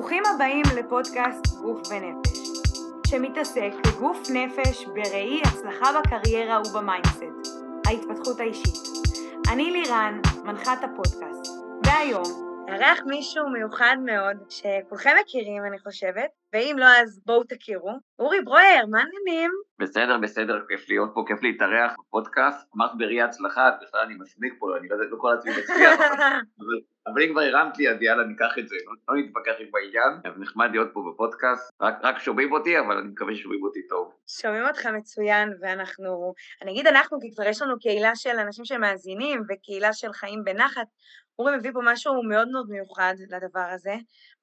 ברוכים הבאים לפודקאסט גוף ונפש, שמתעסק בגוף נפש, בראי, הצלחה בקריירה וב mindset, ההתפתחות האישית. אני לירן, מנחת הפודקאסט, והיום אארח מישהו מיוחד מאוד, שכולכם מכירים אני חושבת, ואם לא אז בואו תכירו. אורי ברויר, מה העניינים? בסדר, בסדר, כיף להיות פה, כיף להתארח בפודקאסט. אמרת בראי הצלחה, בכלל אני מסמיק פה, אני לא יודע, לא כל עצמי מצליח, אבל אם כבר הרמת לי, אז יאללה, ניקח את זה, לא, לא נתווכח עם בעניין, אז נחמד להיות פה בפודקאסט, רק, רק שומעים אותי, אבל אני מקווה ששומעים אותי טוב. שומעים אותך מצוין, ואנחנו, אני אגיד אנחנו, כי כבר יש לנו קהילה של אנשים שמאזינים, וקהילה של חיים בנחת, אורי מביא פה משהו מאוד מאוד מיוחד לדבר הזה,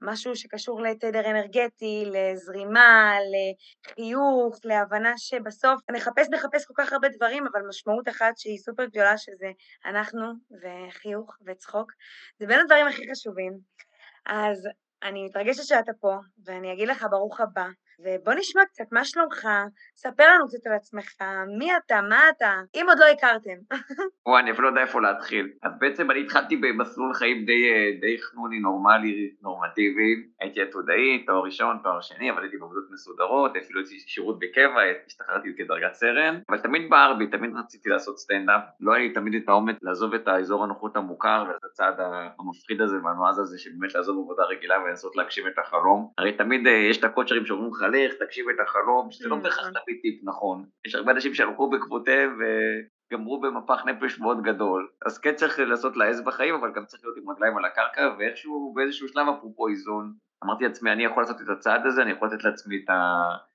משהו שקשור לתדר אנרגטי, לזרימה, לחיוך, להבנה שבסוף נחפש נחפש כל כך הרבה דברים, אבל משמעות אחת שהיא סופר גדולה שזה אנחנו וחיוך וצחוק, זה בין הדברים הכי חשובים. אז אני מתרגשת שאתה פה, ואני אגיד לך ברוך הבא. ובוא נשמע קצת, מה שלומך? ספר לנו קצת על עצמך, מי אתה, מה אתה, אם עוד לא הכרתם. וואי, אני אפילו לא יודע איפה להתחיל. אז בעצם אני התחלתי במסלול חיים די, די חנוני, נורמלי, נורמטיבי. הייתי עתודאי, תואר ראשון, תואר שני, אבל הייתי בעבודות מסודרות, אפילו הייתי שירות בקבע, השתחררתי כדרגת סרן, אבל תמיד בער בי, תמיד רציתי לעשות סטנדאפ. לא היה לי תמיד את האומץ לעזוב את האזור הנוחות המוכר ואת הצעד המפחיד הזה והנועז הזה, שבאמת לעזוב עבודה רגילה ולנסות להגשים את החלום. הרי תמיד אה, יש את הקוצ'רים שאומרים לך לך, תקשיב את החלום, שזה לא mm, בהכרח נכון. תמיד טיפ נכון. יש הרבה אנשים שהלכו בעקבותיהם וגמרו במפח נפש מאוד גדול. אז כן צריך לעשות לעז בחיים, אבל גם צריך להיות עם רגליים על הקרקע, ואיכשהו באיזשהו שלב, אפרופו איזון, אמרתי לעצמי, אני יכול לעשות את הצעד הזה, אני יכול לתת לעצמי את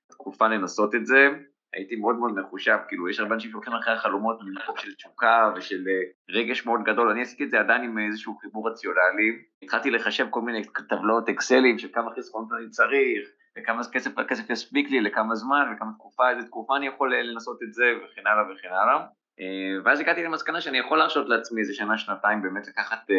התקופה לנסות את זה. הייתי מאוד מאוד מחושב, כאילו יש הרבה אנשים שהולכים אחרי החלומות ממקום של תשוקה ושל אה, רגש מאוד גדול, אני עשיתי את זה עדיין עם איזשהו חיבור רציונלי, התחלתי לחשב כל מיני טבלאות אקסלים של כמה חסכונות אני צריך, וכמה כסף הכסף יספיק לי, לכמה זמן, וכמה תקופה, איזה תקופה אני יכול אה, לנסות את זה, וכן הלאה וכן הלאה. אה, ואז הגעתי למסקנה שאני יכול להרשות לעצמי איזה שנה, שנתיים באמת לקחת, אה,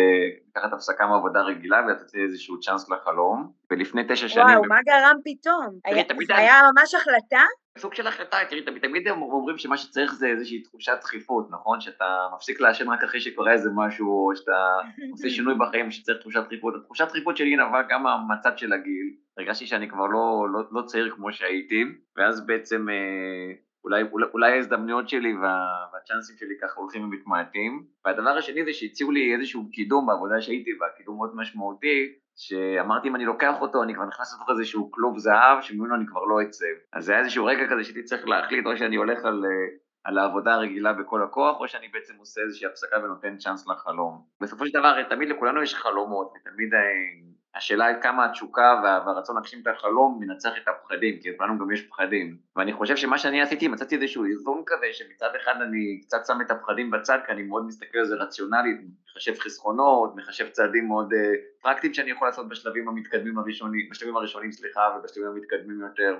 לקחת הפסקה מעבודה רגילה ולתת לי איזשהו צ'אנס לחלום, ולפני תשע שנים... וואו, מה גרם פתאום? היה, זה היה ממש החלטה? סוג של החלטה, תראי, תמיד, תמיד הם אומרים שמה שצריך זה איזושהי תחושת דחיפות, נכון? שאתה מפסיק לעשן רק אחרי שקורה איזה משהו, או שאתה עושה שינוי בחיים שצריך תחושת דחיפות. התחושת דחיפות שלי נבעה גם מהצד של הגיל, הרגשתי שאני כבר לא, לא, לא צעיר כמו שהייתי, ואז בעצם אה, אולי, אולי, אולי ההזדמנויות שלי וה, והצ'אנסים שלי ככה הולכים ומתמעטים. והדבר השני זה שהציעו לי איזשהו קידום בעבודה שהייתי בה, קידום מאוד משמעותי, שאמרתי אם אני לוקח אותו אני כבר נכנס לתוך איזשהו כלוב זהב שממנו אני כבר לא אצא. אז זה היה איזשהו רגע כזה שהייתי צריך להחליט או שאני הולך על, אה, על העבודה הרגילה בכל הכוח או שאני בעצם עושה איזושהי הפסקה ונותן צ'אנס לחלום. בסופו של דבר תמיד לכולנו יש חלומות ותמיד אה, השאלה היא כמה התשוקה והרצון להגשים את החלום מנצח את הפחדים, כי לכולנו גם יש פחדים. ואני חושב שמה שאני עשיתי, מצאתי איזשהו איזון כזה, שמצד אחד אני קצת שם את הפחדים בצד, כי אני מאוד מסתכל על זה רציונלית, מחשב חסכונות, מחשב צעדים מאוד uh, פרקטיים שאני יכול לעשות בשלבים המתקדמים הראשונים, בשלבים הראשונים, סליחה, ובשלבים המתקדמים יותר.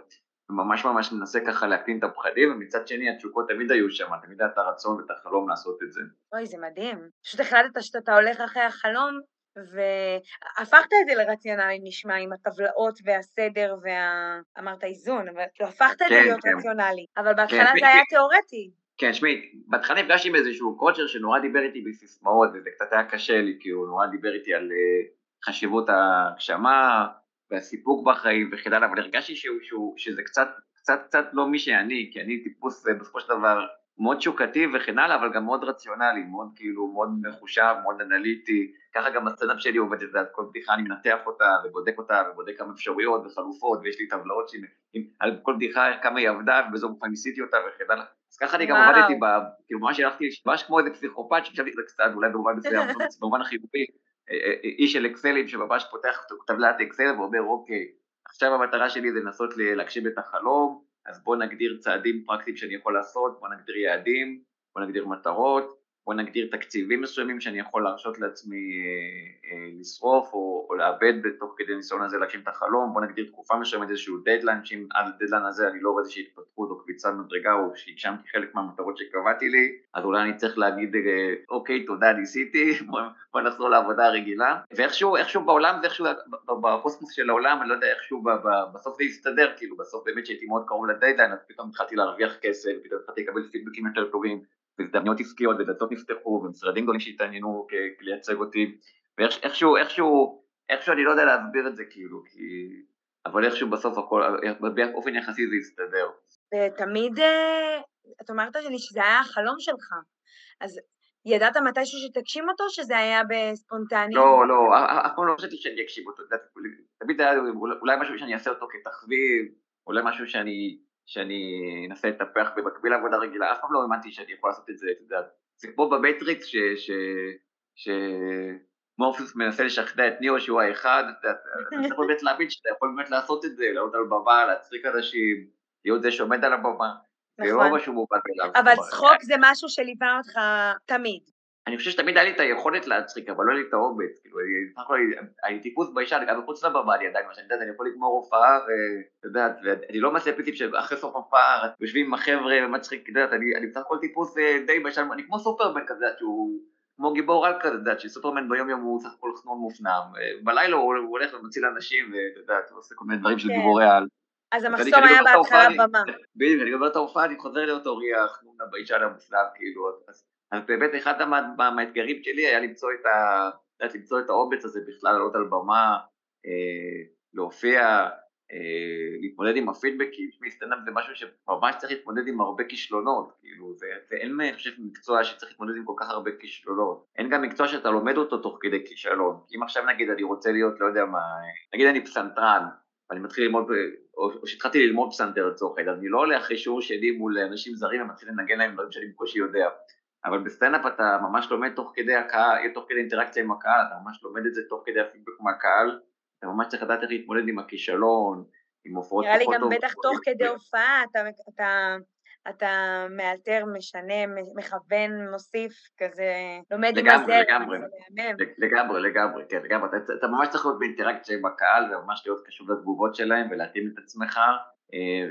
וממש ממש מנסה ככה להקטין את הפחדים, ומצד שני התשוקות תמיד היו שם, תמיד היה את הרצון ואת החלום לעשות את זה. אוי, זה מדהים. פשוט החלטת שאתה הולך אחרי החלום, והפכת את זה לרציונלי נשמע עם הטבלאות והסדר וה... אמרת איזון, אבל כאילו הפכת את זה כן, להיות כן. רציונלי, אבל בהתחלה כן, זה היה תיאורטי. כן, שמעי, בהתחלה נפגשתי עם איזשהו קוצ'ר שנורא דיבר איתי בסיסמאות וזה קצת היה קשה לי, כי הוא נורא דיבר איתי על uh, חשיבות ההגשמה והסיפוק בחיים וכן הלאה, אבל הרגשתי שהוא, שהוא, שזה קצת, קצת קצת לא מי שאני, כי אני טיפוס אה, בסופו של דבר מאוד שוקתי וכן הלאה, אבל גם מאוד רציונלי, מאוד כאילו, מאוד מחושב, מאוד אנליטי, ככה גם הסטנדאפ שלי עובד, את יודעת, כל בדיחה אני מנתח אותה ובודק אותה ובודק כמה אפשרויות וחלופות ויש לי טבלאות על כל בדיחה כמה היא עבדה ובאיזו מובן ניסיתי אותה וכן הלאה, אז ככה אני גם עבדתי, כאילו ממש הלכתי, ממש כמו איזה פסיכופת שחשבתי את זה קצת, אולי במובן מסוים, במובן החיובי, אה, אה, איש של אקסלים שממש פותח טבלת אקסל ואומר אוקיי, עכשיו המטרה שלי זה לנסות להגשים את החלום, אז בוא נגדיר צעדים פרקטיים שאני יכול לעשות, בוא נגדיר יעדים, בוא נגדיר מטרות, בוא נגדיר תקציבים מסוימים שאני יכול להרשות לעצמי אה, אה, לשרוף או, או לאבד בתוך כדי ניסיון הזה להגשים את החלום, בוא נגדיר תקופה מסוימת איזשהו דדליין, שאם עד הדדליין הזה אני לא רואה איזושהי התפתחות או קביצה מדרגה או שהגשמתי חלק מהמטרות שקבעתי לי, אז אולי אני צריך להגיד אה, אוקיי תודה ניסיתי, בוא, בוא נחזור לעבודה הרגילה, ואיכשהו איכשהו בעולם זה איכשהו בקוסמוס של העולם, אני לא יודע איכשהו בסוף זה יסתדר, כאילו בסוף באמת שהייתי מאוד קרוב לדדליין אז פתאום התחלתי להרוויח כסף, פתאום התחלתי לקבל פידבקים יותר טובים והזדמנויות עסקיות ודלתות נפתחו ומשרדים גדולים שהתעניינו לייצג אותי ואיכשהו איכשהו איכשהו אני לא יודע להסביר את זה כאילו, כי... אבל איכשהו בסוף הכל, באופן יחסי זה יסתדר. ותמיד, אה, את אמרת לי שזה היה החלום שלך, אז ידעת מתישהו שתגשים אותו, שזה היה בספונטני? לא, לא, אף פעם לא חשבתי שאני אגשים אותו, תמיד היה אולי משהו שאני אעשה אותו כתחביב, אולי משהו שאני שאני אנסה לטפח במקביל לעבודה רגילה, אף פעם לא האמנתי שאני יכול לעשות את זה, את יודעת. זה כמו במטריקס שמורפיוס מנסה לשכנע את ניאו שהוא האחד, אתה צריך באמת להבין שאתה יכול באמת לעשות את זה, לעלות על במה, להצחיק אנשים, להיות זה שעומד על הבמה. זה לא נכון. משהו מובן מאליו. אבל צחוק זה משהו שליווה אותך תמיד. אני חושב שתמיד היה לי את היכולת להצחיק, אבל לא היה לי את האומץ, כאילו, בסך הכל אני טיפוס ביישן, גם מחוץ לבמה אני עדיין, מה שאני יודעת, אני יכול לגמור הופעה, ואתה יודע, אני לא מהשפיצים שאחרי סוף הופעה, יושבים עם החבר'ה ומצחיק, אתה יודע, אני בסך הכל טיפוס אה, די ביישן, אני כמו סופרמן כזה, שהוא כמו גיבור על כזה, אתה יודע, שסופרמן ביום יום הוא סך הכל חנון מופנם, אה, בלילה הוא הולך ומציל אנשים, ואתה יודע, הוא עושה כל מיני דברים של כן. גיבורי על. אז המחסום היה בהתחלה במה. בדיוק, אני גומר את ההופעה, אני חוזר להיות אורי החנון הביישן המופנם, כאילו, אז אז באמת אחד מהאתגרים שלי היה למצוא את, ה, למצוא את האומץ הזה בכלל, לעלות על במה, אה, להופיע, אה, להתמודד עם הפידבקים, שמי סטנדאפ זה משהו שממש צריך להתמודד עם הרבה כישלונות, כאילו, זה, ואין אני חושב מקצוע שצריך להתמודד עם כל כך הרבה כישלונות, אין גם מקצוע שאתה לומד אותו תוך כדי כישלון, אם עכשיו נגיד אני רוצה להיות, לא יודע מה, נגיד אני פסנתרן, ואני מתחיל ללמוד, או, שהתחלתי ללמוד פסנתר לצורך העניין, אני לא הולך אחרי שיעור שלי מול אנשים זרים ומתחיל לנגן להם דברים שאני בקושי יודע, אבל בסטנדאפ אתה ממש לומד תוך כדי הקהל, תוך כדי אינטראקציה עם הקהל, אתה ממש לומד את זה תוך כדי הפידבק מהקהל, אתה ממש צריך לדעת איך להתמודד עם הכישלון, עם הופעות פחות. נראה לי גם בטח תוך כדי הופעה אתה, אתה, אתה מאלתר, משנה, מכוון, מוסיף, כזה, לומד עם הזרם, לגמרי, לגמרי, לגמרי, כן, לגמרי, אתה, אתה ממש צריך להיות באינטראקציה עם הקהל וממש להיות קשוב לתגובות שלהם ולהתאים את עצמך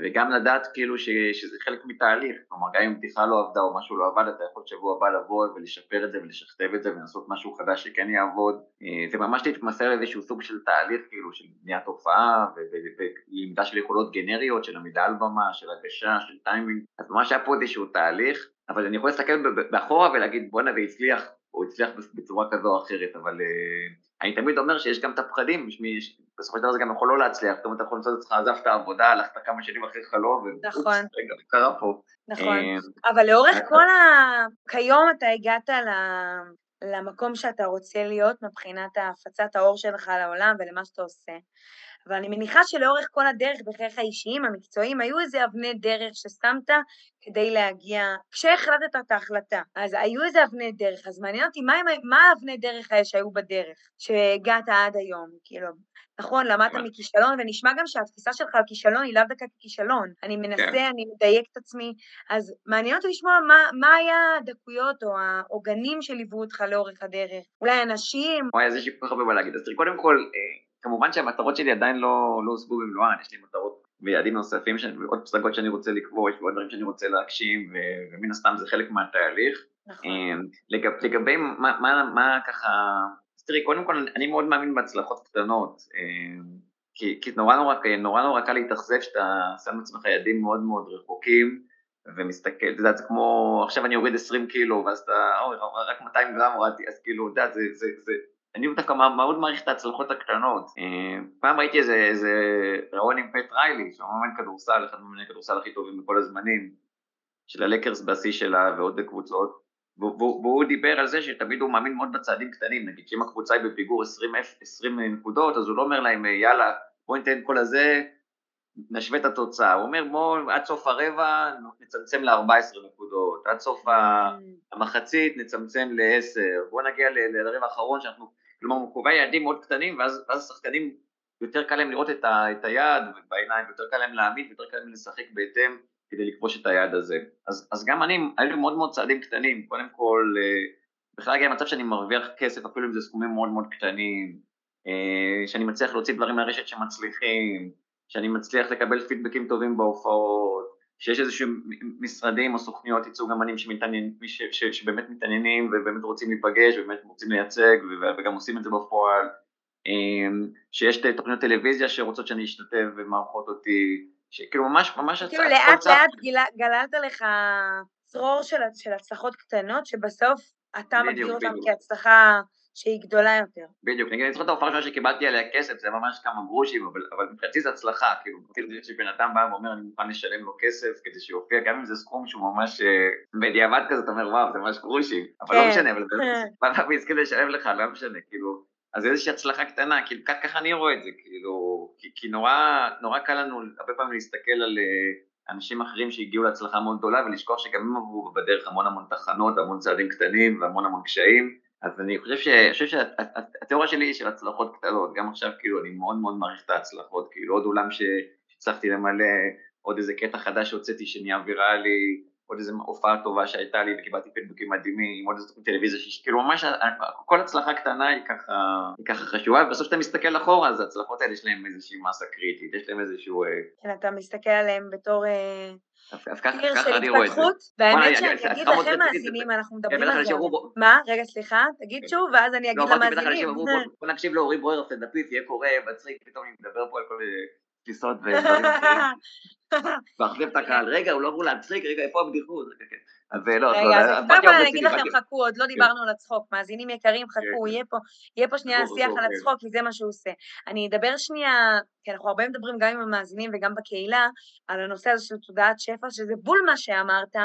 וגם לדעת כאילו ש, שזה חלק מתהליך, כלומר גם אם בדיחה לא עבדה או משהו לא עבד, אתה יכול שבוע הבא לבוא ולשפר את זה ולשכתב את זה ולעשות משהו חדש שכן יעבוד, אה, זה ממש להתמסר לאיזשהו סוג של תהליך כאילו של בניית הופעה ולמידה של יכולות גנריות, של עמידה על במה, של הגשה, של טיימינג, אז ממש היה פה איזשהו תהליך, אבל אני יכול להסתכל באחורה ולהגיד בואנה זה הצליח, או הצליח בצורה כזו או אחרת, אבל uh, אני תמיד אומר שיש גם את הפחדים, בסופו של דבר זה גם יכול לא להצליח, זאת אומרת, אתה יכול למצוא את עצמך, עזבת עבודה, הלכת כמה שנים אחרי חלום, נכון. רגע, קרה פה. נכון, אה, אבל לאורך אה, כל ה... כיום אתה הגעת ל... למקום שאתה רוצה להיות מבחינת הפצת האור שלך לעולם ולמה שאתה עושה. אבל אני מניחה שלאורך כל הדרך, בחייך האישיים, המקצועיים, היו איזה אבני דרך ששמת כדי להגיע, כשהחלטת את ההחלטה, אז היו איזה אבני דרך, אז מעניין אותי, מה, מה האבני דרך האלה שהיו בדרך, שהגעת עד היום, כאילו, נכון, למדת מכישלון, ונשמע גם שהתפיסה שלך על כישלון היא לאו דווקא ככישלון. אני מנסה, כן. אני מדייק את עצמי, אז מעניין אותי לשמוע מה, מה היה הדקויות או העוגנים שליוו אותך לאורך הדרך. אולי אנשים... וואי, אז יש לי כל כך הרבה מה להגיד. אז תראי, קודם כל, אה, כמובן שהמטרות שלי עדיין לא, לא הושגו במלואן, יש לי מטרות ויעדים נוספים, ועוד פסגות שאני רוצה לקבוע, יש ועוד דברים שאני רוצה להגשים, ומן הסתם זה חלק מהתהליך. נכון. אמ, לגב, לגבי מה, מה, מה ככה, אז תראי, קודם כל אני מאוד מאמין בהצלחות קטנות, אמ, כי, כי נורא נורא, נורא נורא קל להתאכזב שאתה שם לעצמך יעדים מאוד מאוד רחוקים, ומסתכל, אתה יודע, זה כמו, עכשיו אני אוריד 20 קילו, ואז אתה, אוי, רק 200 גרם הורדתי, אז כאילו, אתה יודע, זה, זה, זה, אני דווקא מאוד מעריך את ההצלחות הקטנות. אה, פעם ראיתי איזה, איזה רעיון עם פט ריילי, שהוא מאמן כדורסל, אחד מאמני הכדורסל הכי טובים בכל הזמנים, של הלקרס בשיא שלה ועוד קבוצות, והוא דיבר על זה שתמיד הוא מאמין מאוד בצעדים קטנים, נגיד שאם הקבוצה היא בפיגור 20, 20 נקודות, אז הוא לא אומר להם יאללה בואי ניתן כל הזה, נשווה את התוצאה, הוא אומר בואו עד סוף הרבע נצמצם ל-14 נקודות, עד סוף המחצית נצמצם ל-10, בואו נגיע לרבע האחרון שאנחנו כלומר הוא קובע יעדים מאוד קטנים ואז, ואז השחקנים יותר קל להם לראות את, ה, את היעד בעיניים, יותר קל להם להעמיד ויותר קל להם לשחק בהתאם כדי לכבוש את היעד הזה. אז, אז גם אני, היו לי מאוד מאוד צעדים קטנים, קודם כל אה, בכלל הגיע למצב שאני מרוויח כסף אפילו אם זה סכומים מאוד מאוד קטנים, אה, שאני מצליח להוציא דברים מהרשת שמצליחים, שאני מצליח לקבל פידבקים טובים בהופעות, שיש איזשהם משרדים או סוכניות ייצוג אמנים שבאמת מתעניינים ובאמת רוצים להיפגש ובאמת רוצים לייצג וגם עושים את זה בפועל, אמ, שיש תוכניות טלוויזיה שרוצות שאני אשתתף ומערכות אותי, שכאילו ממש ממש... כאילו לאט לאט גללת לך צרור של הצלחות קטנות שבסוף אתה מגדיר אותן כהצלחה שהיא גדולה יותר. בדיוק, נגיד, אני זוכר את ההופעה הראשונה שקיבלתי עליה כסף, זה ממש כמה גרושים, אבל, אבל מבחינתי זו הצלחה, כאילו, כאילו שבן אדם בא ואומר, אני מוכן לשלם לו כסף כדי שיופיע, גם אם זה סכום שהוא ממש אה, בדיעבד כזה, אתה אומר, וואו, זה ממש גרושים, אבל לא כן. משנה, אבל זה בא והסכים לשלם לך, לא משנה, כאילו, אז זה איזושהי הצלחה קטנה, כאילו, ככה אני רואה את זה, כאילו, כי, כי נורא, נורא קל לנו הרבה פעמים להסתכל על אה, אנשים אחרים שהגיעו להצלחה מאוד גדולה ולשכוח שגם הם עברו בדרך המון המון תחנות, המון צעדים קטנים והמון המון קשיים, אז אני חושב, ש... חושב שהתיאוריה שלי היא של הצלחות קטנות, גם עכשיו כאילו אני מאוד מאוד מעריך את ההצלחות, כאילו עוד אולם שהצלחתי למלא, עוד איזה קטע חדש שהוצאתי שנהיה ויראלי, עוד איזה הופעה טובה שהייתה לי וקיבלתי פידבקים מדהימים, עוד איזה תוכנית טלוויזיה, כאילו ממש כל הצלחה קטנה היא ככה, היא ככה חשובה, ובסוף כשאתה מסתכל אחורה אז ההצלחות האלה יש להם איזושהי מסה קריטית, יש להם איזשהו... אה, כן, אתה מסתכל עליהם בתור... אה, רואה את זה. והאמת שאני אגיד לכם מאזינים, אנחנו מדברים על זה. מה? רגע, סליחה, תגיד כן. שוב, ואז אני לא, אגיד למאזינים. בוא נקשיב לאורי ברויר, סטנדאפיסט, יהיה קורא, מצחיק, פתאום אני מדבר פה על כל מיני תפיסות ודברים אחרים. ואכזב את הקהל, רגע, הוא לא אמור להצחיק, רגע, איפה הבדיחות? כן. אז אה, לא, רגע, אז קודם כל אני אגיד לכם, חכו, עוד לא כן. דיברנו על הצחוק, מאזינים יקרים, חכו, יהיה פה שנייה שיח על הצחוק, כי זה מה שהוא עושה. אני אדבר שנייה, כי אנחנו הרבה מדברים גם עם המאזינים וגם בקהילה, על הנושא הזה של תודעת שפע, שזה בול מה שאמרת,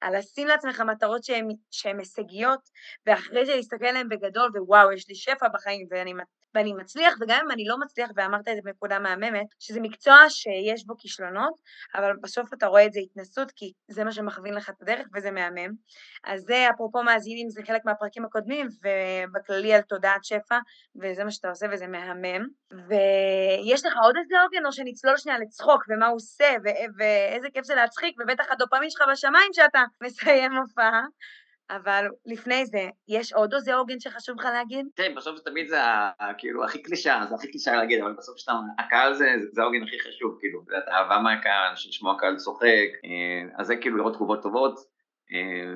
על לשים לעצמך מטרות שהן הישגיות, ואחרי זה להסתכל עליהן בגדול, ווואו, יש לי שפע בחיים, ואני ואני מצליח, וגם אם אני לא מצליח, ואמרת את זה בנקודה מהממת, שזה מקצוע שיש בו כישלונות, אבל בסוף אתה רואה את זה התנסות, כי זה מה שמכווין לך את הדרך, וזה מהמם. אז זה, אפרופו מאזינים, זה חלק מהפרקים הקודמים, ובכללי על תודעת שפע, וזה מה שאתה עושה, וזה מהמם. ויש לך עוד איזה עוגן, או שנצלול שנייה לצחוק, ומה הוא עושה, ואיזה כיף זה להצחיק, ובטח הדופמין שלך בשמיים שאתה מסיים הופעה. אבל לפני זה, יש עוד איזה עוגן שחשוב לך להגיד? כן, בסוף תמיד זה כאילו הכי קלישה, זה הכי קלישה להגיד, אבל בסוף שאתה, הקהל זה, זה העוגן הכי חשוב, כאילו, את אהבה מהקהל, לשמוע קהל צוחק, אה, אז זה כאילו לראות תגובות טובות, אה,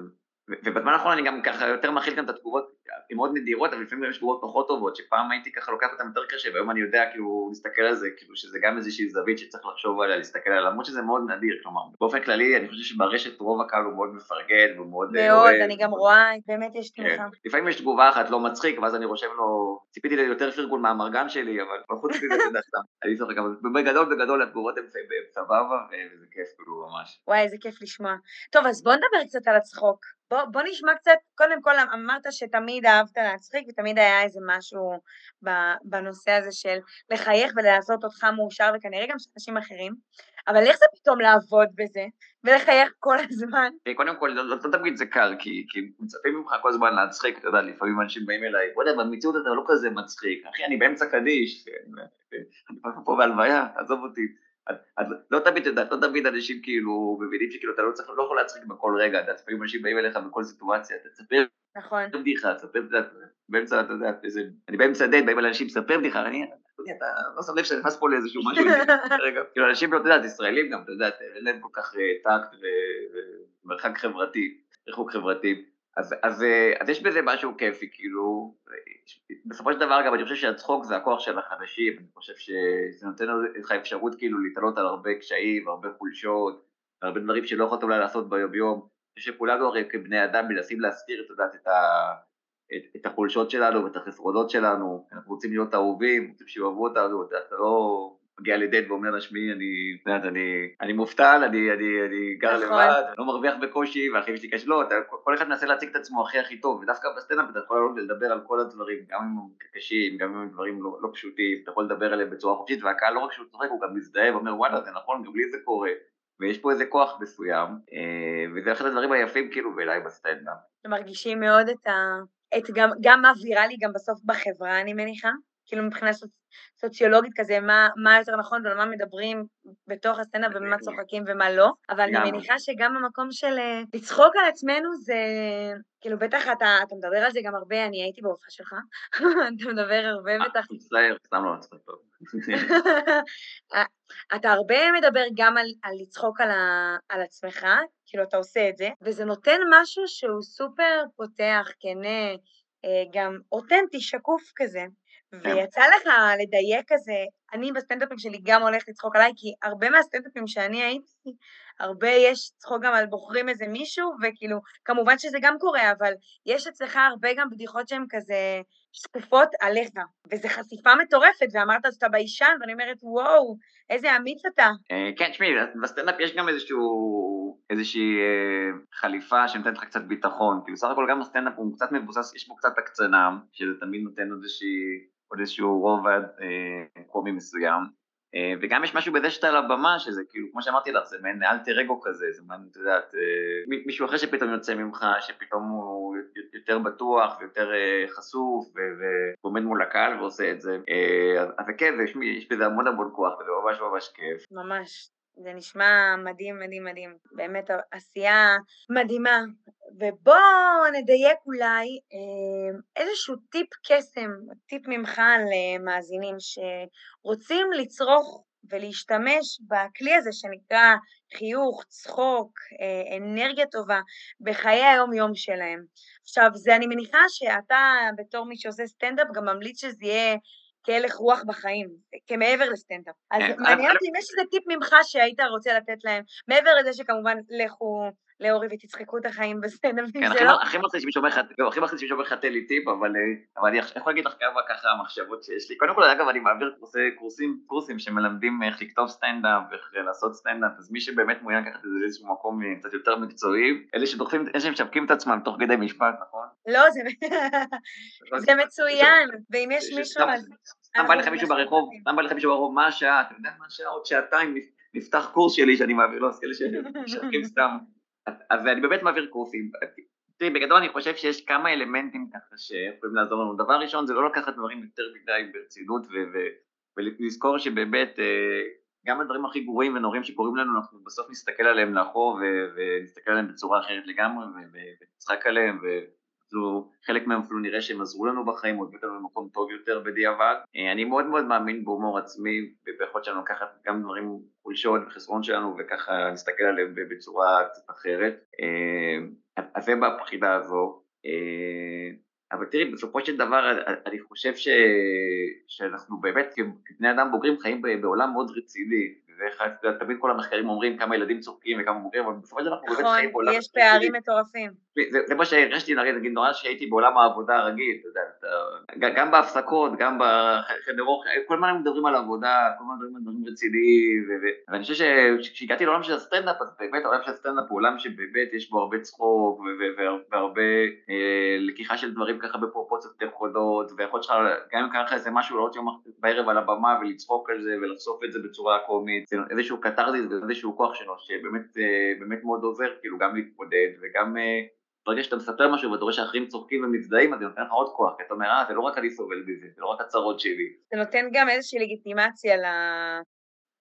ובזמן האחרון אני גם ככה יותר מכיל גם את התגובות, הן מאוד נדירות, אבל לפעמים יש תגובות פחות טובות, שפעם הייתי ככה לוקח אותן יותר קשה, והיום אני יודע כאילו להסתכל על זה, כאילו שזה גם איזושהי זווית שצריך לחשוב עליה, להסתכל עליה, למרות שזה מאוד נדיר, כלומר, באופן כללי אני חושב שברשת רוב הקהל הוא מאוד מפרגן, והוא מאוד אה, מאוד, אני גם רואה, באמת יש תמיכה. כן. לפעמים יש תגובה אחת לא מצחיק, ואז אני רושם לו, ציפיתי ליותר פרגון מהמרגן שלי, אבל חוץ מזה, אתה יודע, אני צוחק, אבל בגדול בגדול התגובות הן סבבה, וזה כיף כאילו ממש. וואי, איזה כיף לשמוע. טוב, אז בוא נדבר קצת על הצחוק. בוא, בוא נשמע קצת, קודם כל אמרת שתמיד אהבת להצחיק ותמיד היה איזה משהו בנושא הזה של לחייך ולעשות אותך מאושר וכנראה גם של אנשים אחרים, אבל איך זה פתאום לעבוד בזה ולחייך כל הזמן? קודם כל, לא, לא תמיד זה קל, כי, כי מצפים ממך כל הזמן להצחיק, אתה יודע, לפעמים אנשים באים אליי, יודע, במציאות אתה לא כזה מצחיק, אחי, אני באמצע קדיש, אני פה בהלוויה, עזוב אותי. אז לא תמיד, יודעת, לא תמיד אנשים כאילו מבינים שכאילו אתה לא צריך, לא יכול להצחיק בכל רגע, אתה לפעמים אנשים באים אליך בכל סיטואציה, אתה תספר נכון. בדיחה, תספר, באמצע, אתה יודע, אני באמצע דייט, באים אנשים, ספר בדיחה, אני, אתה לא שם לב שאני נכנס פה לאיזשהו משהו, רגע, כאילו אנשים לא, אתה יודע, ישראלים גם, אתה יודע, אין להם כל כך אה, טקט ומרחק חברתי, ריחוק חברתי, אז, אז, אה, אז יש בזה משהו כיפי, כאילו, בסופו של דבר גם אני חושב שהצחוק זה הכוח של החדשים, אני חושב שזה נותן לך אפשרות כאילו להתעלות על הרבה קשיים, הרבה חולשות, הרבה דברים שלא יכולת אולי לעשות ביום-יום, אני חושב שכולנו הרי כבני אדם מנסים להסתיר, את יודעת, את, ה, את, את החולשות שלנו ואת החסרונות שלנו, אנחנו רוצים להיות אהובים, רוצים שאוהבו אותנו, אתה לא מגיע לדייט ואומר לה, שמי, אני, את יודעת, אני, אני מובטל, אני, אני, אני גר נכון. לבד, לא מרוויח בקושי, והאחים שלי קשה, לא, אתה, כל אחד מנסה להציג את עצמו הכי הכי טוב, ודווקא בסטנדאפ אתה יכול לעלות ולדבר על כל הדברים, גם אם הם קשים, גם אם הם דברים לא, לא פשוטים, אתה יכול לדבר עליהם בצורה חופשית, והקהל לא רק שהוא צוחק, הוא גם מזדהה ואומר, וואלה, זה נכון, גם לי זה קורה. ויש פה איזה כוח מסוים, אה, וזה אחד הדברים היפים כאילו בעיניי בסטנדאפ. מרגישים מאוד את ה... את גם, גם מה ויראלי גם בסוף בחברה, אני מניחה? כאילו מבחינה סוציולוגית כזה, מה, מה יותר נכון ועל מה מדברים בתוך הסצנה ומה צוחקים ומה לא, אבל אני מניחה שגם המקום של אה, לצחוק על עצמנו זה, כאילו בטח אתה, אתה מדבר על זה גם הרבה, אני הייתי בהופעה שלך, אתה מדבר הרבה אה, בטח. מצטער, סתם לא מצחיק טוב. אתה הרבה מדבר גם על, על לצחוק על, ה, על עצמך, כאילו אתה עושה את זה, וזה נותן משהו שהוא סופר פותח, אה, גם אותנטי, שקוף כזה. כן. ויצא לך לדייק כזה, אני בסטנדאפים שלי גם הולכת לצחוק עליי, כי הרבה מהסטנדאפים שאני הייתי, הרבה יש צחוק גם על בוחרים איזה מישהו, וכאילו, כמובן שזה גם קורה, אבל יש אצלך הרבה גם בדיחות שהן כזה, שקופות עליך, וזו חשיפה מטורפת, ואמרת שאתה ביישן, ואני אומרת, וואו, איזה אמיץ אתה. אה, כן, תשמעי, בסטנדאפ יש גם איזשהו, איזושהי אה, חליפה שנותנת לך קצת ביטחון, כאילו סך הכל גם הסטנדאפ הוא קצת מבוסס, יש בו קצת הקצנה, שזה תמיד נותן עוד איזשהו רובד קומי מסוים. אה, וגם יש משהו בזה שאתה על הבמה, שזה כאילו, כמו שאמרתי לך, זה מעין אלטר אגו כזה, זה מעין, את יודעת, אה, מישהו אחר שפתאום יוצא ממך, שפתאום הוא יותר בטוח ויותר אה, חשוף, ועומד מול הקהל ועושה את זה. אז כן, יש בזה המון המון כוח, וזה ממש ממש כיף. ממש. זה נשמע מדהים, מדהים, מדהים. באמת עשייה מדהימה. ובואו נדייק אולי איזשהו טיפ קסם, טיפ ממך למאזינים שרוצים לצרוך ולהשתמש בכלי הזה שנקרא חיוך, צחוק, אנרגיה טובה בחיי היום-יום שלהם. עכשיו, זה אני מניחה שאתה בתור מי שעושה סטנדאפ גם ממליץ שזה יהיה כהלך רוח בחיים, כמעבר לסטנדאפ. אז כן, מעניין אותי אם יש איזה טיפ ממך שהיית רוצה לתת להם, מעבר לזה שכמובן לכו לאורי ותצחקו את החיים בסטנדאפים כן, שלו. הכי מצחיק שמישהו אומר לך, לא, הכי מצחיק שמישהו אומר לך תן לי טיפ, אבל אני יכול להגיד לך כמה ככה המחשבות שיש לי. קודם כל, אגב, אני מעביר קורסים, קורסים שמלמדים איך לכתוב סטנדאפ ואיך לעשות סטנדאפ, אז מי שבאמת מעוניין לקחת את זה לאיזשהו מקום קצת יותר מקצועי, אלה שדוחפים, אלה שמשווקים את עצמם תוך כדי משפט, נכון? לא, זה מצוין, ואם יש מישהו... סתם בא לך מישהו ברחוב, סתם בא לך מישהו ברחוב, מה השעה? אתה יודע מה השעה? עוד שעתיים נפתח קורס שלי שאני מעביר, לא, אז כאלה שמשחקים סתם. אז אני באמת מעביר קורסים. תראי, בגדול אני חושב שיש כמה אלמנטים ככה שיכולים לעזור לנו. דבר ראשון זה לא לקחת דברים יותר מדי ברצינות ולזכור שבאמת אה, גם הדברים הכי גרועים ונוראים שקורים לנו, אנחנו בסוף נסתכל עליהם לאחור ונסתכל עליהם בצורה אחרת לגמרי ונצחק עליהם אפילו חלק מהם אפילו נראה שהם עזרו לנו בחיים, עוד אותנו למקום טוב יותר בדיעבד. אה, אני מאוד מאוד מאמין בהומור עצמי, וביכולת שלנו לקחת גם דברים חולשות וחסרון שלנו וככה להסתכל עליהם בצורה קצת אחרת. אה, אז זה בבחינה הזו. אה, אבל תראי, בסופו של דבר אני חושב ש... שאנחנו באמת כבני אדם בוגרים חיים בעולם מאוד רציני, תמיד כל המחקרים אומרים כמה ילדים צוחקים וכמה בוגרים, אבל בסופו של דבר אנחנו באמת חיים בעולם... נכון, יש פערים מטורפים. זה מה שהרגשתי, נגיד, נורא שהייתי בעולם העבודה הרגיל, אתה יודע, גם בהפסקות, גם בחדר אוכל, כל הזמן מדברים על עבודה, כל הזמן מדברים על דברים רציניים, ואני חושב שכשהגעתי לעולם של הסטנדאפ, אז באמת העולם של הסטנדאפ הוא עולם שבאמת יש בו הרבה צחוק, והרבה אה, לקיחה של דברים ככה בפרופוציות נכונות, ויכול להיות שלך, גם אם קרה לך איזה משהו לעלות יום בערב על הבמה ולצחוק על זה ולחשוף את זה בצורה קומית, זה איזשהו קתרזיס ואיזשהו כוח שלו שבאמת אה, מאוד עוזר, כאילו גם להתמודד וגם אה, ברגע שאתה מספר משהו ואתה רואה שאחרים צוחקים ומזדהים, אז זה נותן לך עוד כוח, כי אתה אומר, אה, זה לא רק אני סובל בזה, זה לא רק הצרות שלי. זה נותן גם איזושהי לגיטימציה ל...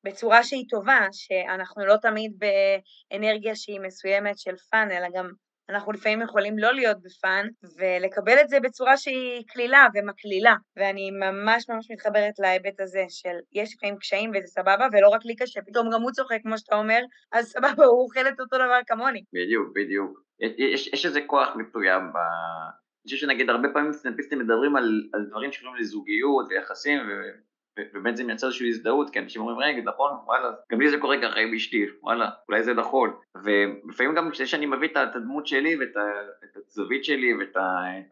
בצורה שהיא טובה, שאנחנו לא תמיד באנרגיה שהיא מסוימת של fun, אלא גם אנחנו לפעמים יכולים לא להיות ב fun, ולקבל את זה בצורה שהיא קלילה ומקלילה. ואני ממש ממש מתחברת להיבט הזה של יש לפעמים קשיים וזה סבבה, ולא רק לי קשה, פתאום גם הוא צוחק כמו שאתה אומר, אז סבבה, הוא אוכל את אותו דבר כמוני. בדיוק, בדיוק. יש, יש איזה כוח מסוים ב... אני חושב שנגיד הרבה פעמים סטנדאפיסטים מדברים על, על דברים שקוראים לזוגיות ויחסים ובאמת זה מייצר איזושהי הזדהות, כי אנשים אומרים, רגע, נכון, וואלה, גם לי זה קורה ככה עם אשתי, וואלה, אולי זה נכון. ולפעמים גם כשאני מביא את הדמות שלי ואת הזווית שלי ואת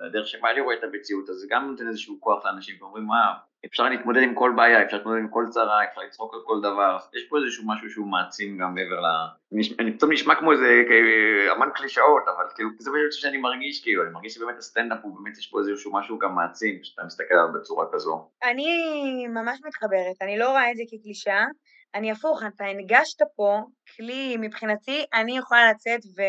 הדרך שבה אני רואה את המציאות, אז זה גם נותן איזשהו כוח לאנשים, ואומרים, מה, אפשר להתמודד עם כל בעיה, אפשר להתמודד עם כל צרה, אפשר לצחוק על כל דבר, יש פה איזשהו משהו שהוא מעצים גם מעבר ל... אני פתאום נשמע כמו איזה אמן קלישאות, אבל כאילו זה משהו שאני מרגיש, כאילו, אני מרגיש שבאמת הסטנדאפ הוא באמת יש פה איזשהו משהו גם מעצים, כשאתה מסתכל עליו בצורה כזו. אני ממש מתחברת, אני לא רואה את זה כקלישאה, אני הפוך, אתה הנגשת פה כלי מבחינתי, אני יכולה לצאת ו...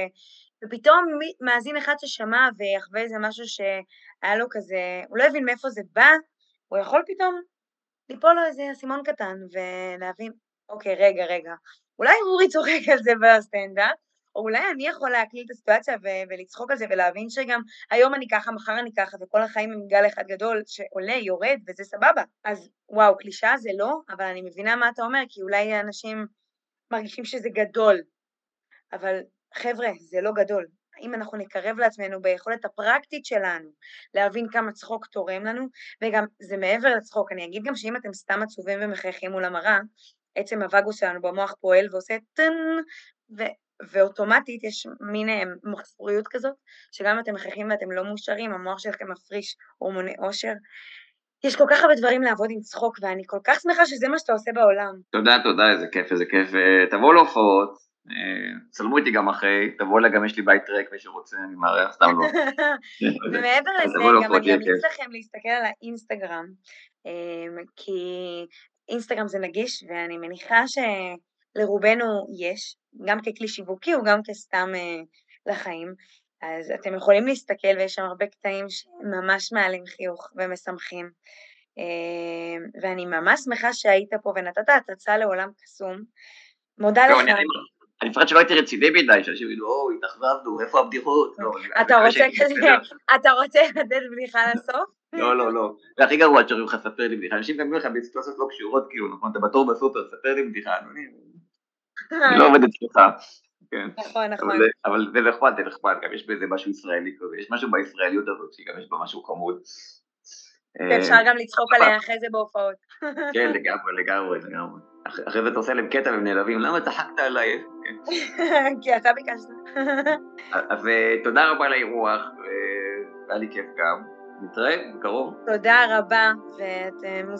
ופתאום מאזין אחד ששמע ויחווה איזה משהו שהיה לו כזה, הוא לא הבין מאיפה זה בא, הוא יכול פתאום ליפול לו איזה אסימון קטן ולהבין, אוקיי, רגע, רגע, אולי אורי צוחק על זה בסטנדאפ, או אולי אני יכול להקליל את הסיטואציה ו- ולצחוק על זה ולהבין שגם היום אני ככה, מחר אני ככה, וכל החיים הם גל אחד גדול שעולה, יורד, וזה סבבה. אז וואו, קלישאה זה לא, אבל אני מבינה מה אתה אומר, כי אולי אנשים מרגישים שזה גדול. אבל חבר'ה, זה לא גדול. אם אנחנו נקרב לעצמנו ביכולת הפרקטית שלנו להבין כמה צחוק תורם לנו, וגם זה מעבר לצחוק, אני אגיד גם שאם אתם סתם עצובים ומחייכים מול המראה, עצם הווגוס שלנו במוח פועל ועושה טן, ואוטומטית יש מין אה, מחפוריות כזאת, שגם אם אתם מחייכים ואתם לא מאושרים, המוח שלכם מפריש הורמוני אושר. יש כל כך הרבה דברים לעבוד עם צחוק, ואני כל כך שמחה שזה מה שאתה עושה בעולם. תודה, תודה, איזה כיף, איזה כיף. אה, תבואו להופעות, צלמו איתי גם אחרי, תבואו אליי, גם יש לי בית ריק, מי שרוצה, אני מארח, סתם לא. ומעבר לזה, גם אני אמליץ לכם להסתכל על האינסטגרם, כי אינסטגרם זה נגיש, ואני מניחה שלרובנו יש, גם ככלי שיווקי וגם כסתם לחיים. אז אתם יכולים להסתכל ויש שם הרבה קטעים שממש מעלים חיוך ומשמחים. אה, ואני ממש שמחה שהיית פה ונתת הצצה לעולם קסום. מודה לא, לך. אני מפחד שלא הייתי רציני מדי, שאנשים יגידו, או, התאכזבנו, איפה הבדיחות? לא, אתה רוצה לתת בדיחה לסוף? לא, לא, לא. זה הכי גרוע שאומרים לך, ספר לי בדיחה. אנשים גם אומרים לך בסיטואציות לא קשורות, כאילו, נכון, אתה בתור בסופר, ספר לי בדיחה. אני לא עובד אצלך. כן. נכון, נכון. אבל זה נחמד, זה נחמד, גם יש בזה משהו ישראלי כזה, יש משהו בישראליות הזאת, שגם יש בה משהו חמוד. ואפשר גם לצחוק עליה אחרי זה בהופעות. כן, לגמרי, לגמרי, לגמרי. אחרי זה אתה עושה להם קטע והם נעלבים, למה צחקת עליי? כי אתה ביקשת. אז אה, תודה רבה על האירוח, והיה לי כיף גם. נתראה בקרוב. תודה רבה, ואתם